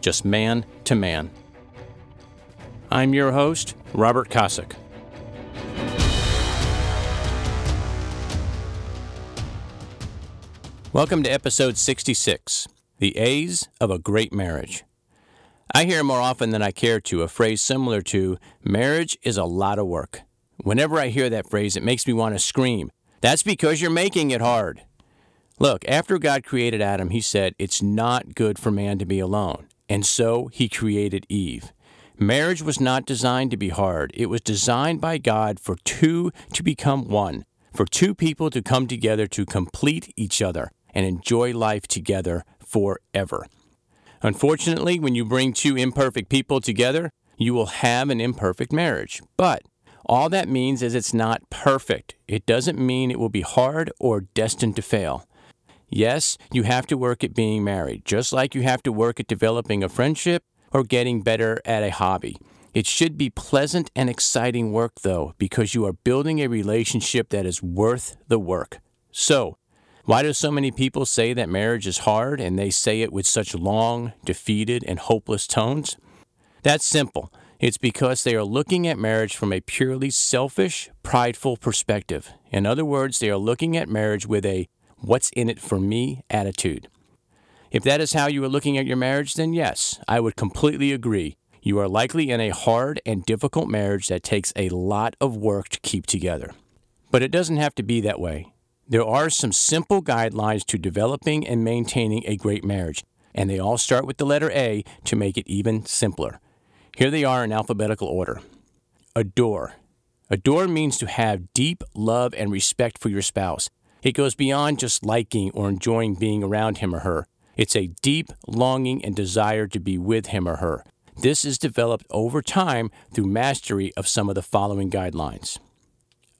just man to man. I'm your host, Robert Kosick. Welcome to episode 66 The A's of a Great Marriage. I hear more often than I care to a phrase similar to, marriage is a lot of work. Whenever I hear that phrase, it makes me want to scream. That's because you're making it hard. Look, after God created Adam, he said, It's not good for man to be alone. And so he created Eve. Marriage was not designed to be hard. It was designed by God for two to become one, for two people to come together to complete each other and enjoy life together forever. Unfortunately, when you bring two imperfect people together, you will have an imperfect marriage. But all that means is it's not perfect. It doesn't mean it will be hard or destined to fail. Yes, you have to work at being married, just like you have to work at developing a friendship or getting better at a hobby. It should be pleasant and exciting work, though, because you are building a relationship that is worth the work. So, why do so many people say that marriage is hard and they say it with such long, defeated, and hopeless tones? That's simple. It's because they are looking at marriage from a purely selfish, prideful perspective. In other words, they are looking at marriage with a what's in it for me attitude. If that is how you are looking at your marriage, then yes, I would completely agree. You are likely in a hard and difficult marriage that takes a lot of work to keep together. But it doesn't have to be that way. There are some simple guidelines to developing and maintaining a great marriage, and they all start with the letter A to make it even simpler. Here they are in alphabetical order. Adore. Adore means to have deep love and respect for your spouse. It goes beyond just liking or enjoying being around him or her. It's a deep longing and desire to be with him or her. This is developed over time through mastery of some of the following guidelines.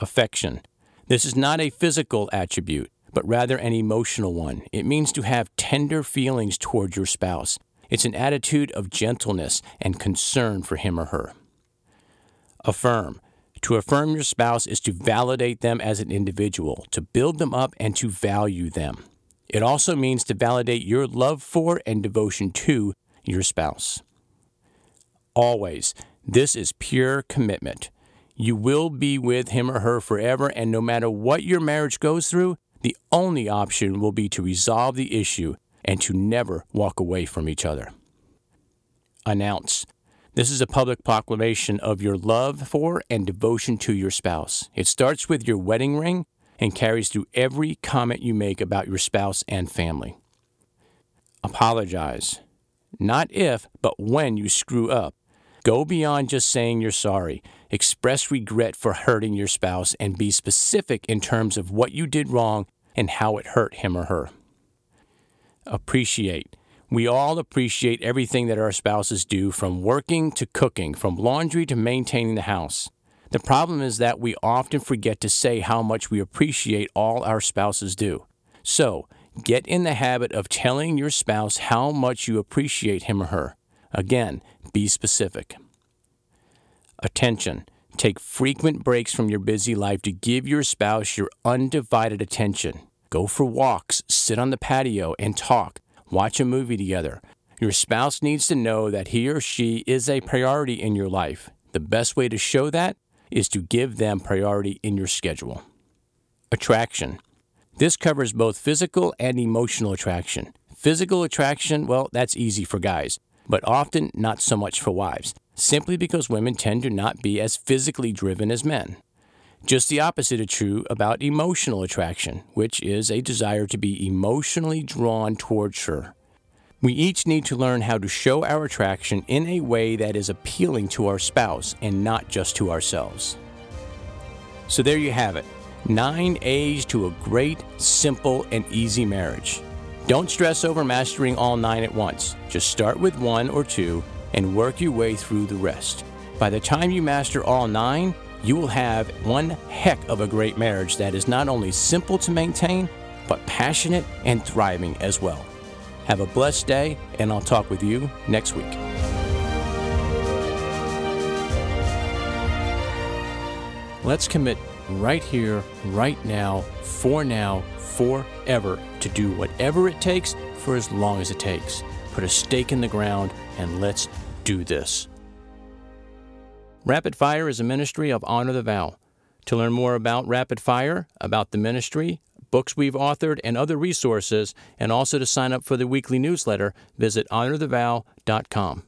Affection. This is not a physical attribute, but rather an emotional one. It means to have tender feelings toward your spouse. It's an attitude of gentleness and concern for him or her. Affirm. To affirm your spouse is to validate them as an individual, to build them up, and to value them. It also means to validate your love for and devotion to your spouse. Always, this is pure commitment. You will be with him or her forever, and no matter what your marriage goes through, the only option will be to resolve the issue and to never walk away from each other. Announce this is a public proclamation of your love for and devotion to your spouse. It starts with your wedding ring and carries through every comment you make about your spouse and family. Apologize. Not if, but when you screw up. Go beyond just saying you're sorry. Express regret for hurting your spouse and be specific in terms of what you did wrong and how it hurt him or her. Appreciate. We all appreciate everything that our spouses do, from working to cooking, from laundry to maintaining the house. The problem is that we often forget to say how much we appreciate all our spouses do. So, get in the habit of telling your spouse how much you appreciate him or her. Again, be specific. Attention. Take frequent breaks from your busy life to give your spouse your undivided attention. Go for walks, sit on the patio, and talk watch a movie together. Your spouse needs to know that he or she is a priority in your life. The best way to show that is to give them priority in your schedule. Attraction. This covers both physical and emotional attraction. Physical attraction, well, that's easy for guys, but often not so much for wives, simply because women tend to not be as physically driven as men. Just the opposite is true about emotional attraction, which is a desire to be emotionally drawn towards her. We each need to learn how to show our attraction in a way that is appealing to our spouse and not just to ourselves. So there you have it nine A's to a great, simple, and easy marriage. Don't stress over mastering all nine at once. Just start with one or two and work your way through the rest. By the time you master all nine, you will have one heck of a great marriage that is not only simple to maintain, but passionate and thriving as well. Have a blessed day, and I'll talk with you next week. Let's commit right here, right now, for now, forever to do whatever it takes for as long as it takes. Put a stake in the ground and let's do this. Rapid Fire is a ministry of Honor the Vow. To learn more about Rapid Fire, about the ministry, books we've authored, and other resources, and also to sign up for the weekly newsletter, visit honorthevow.com.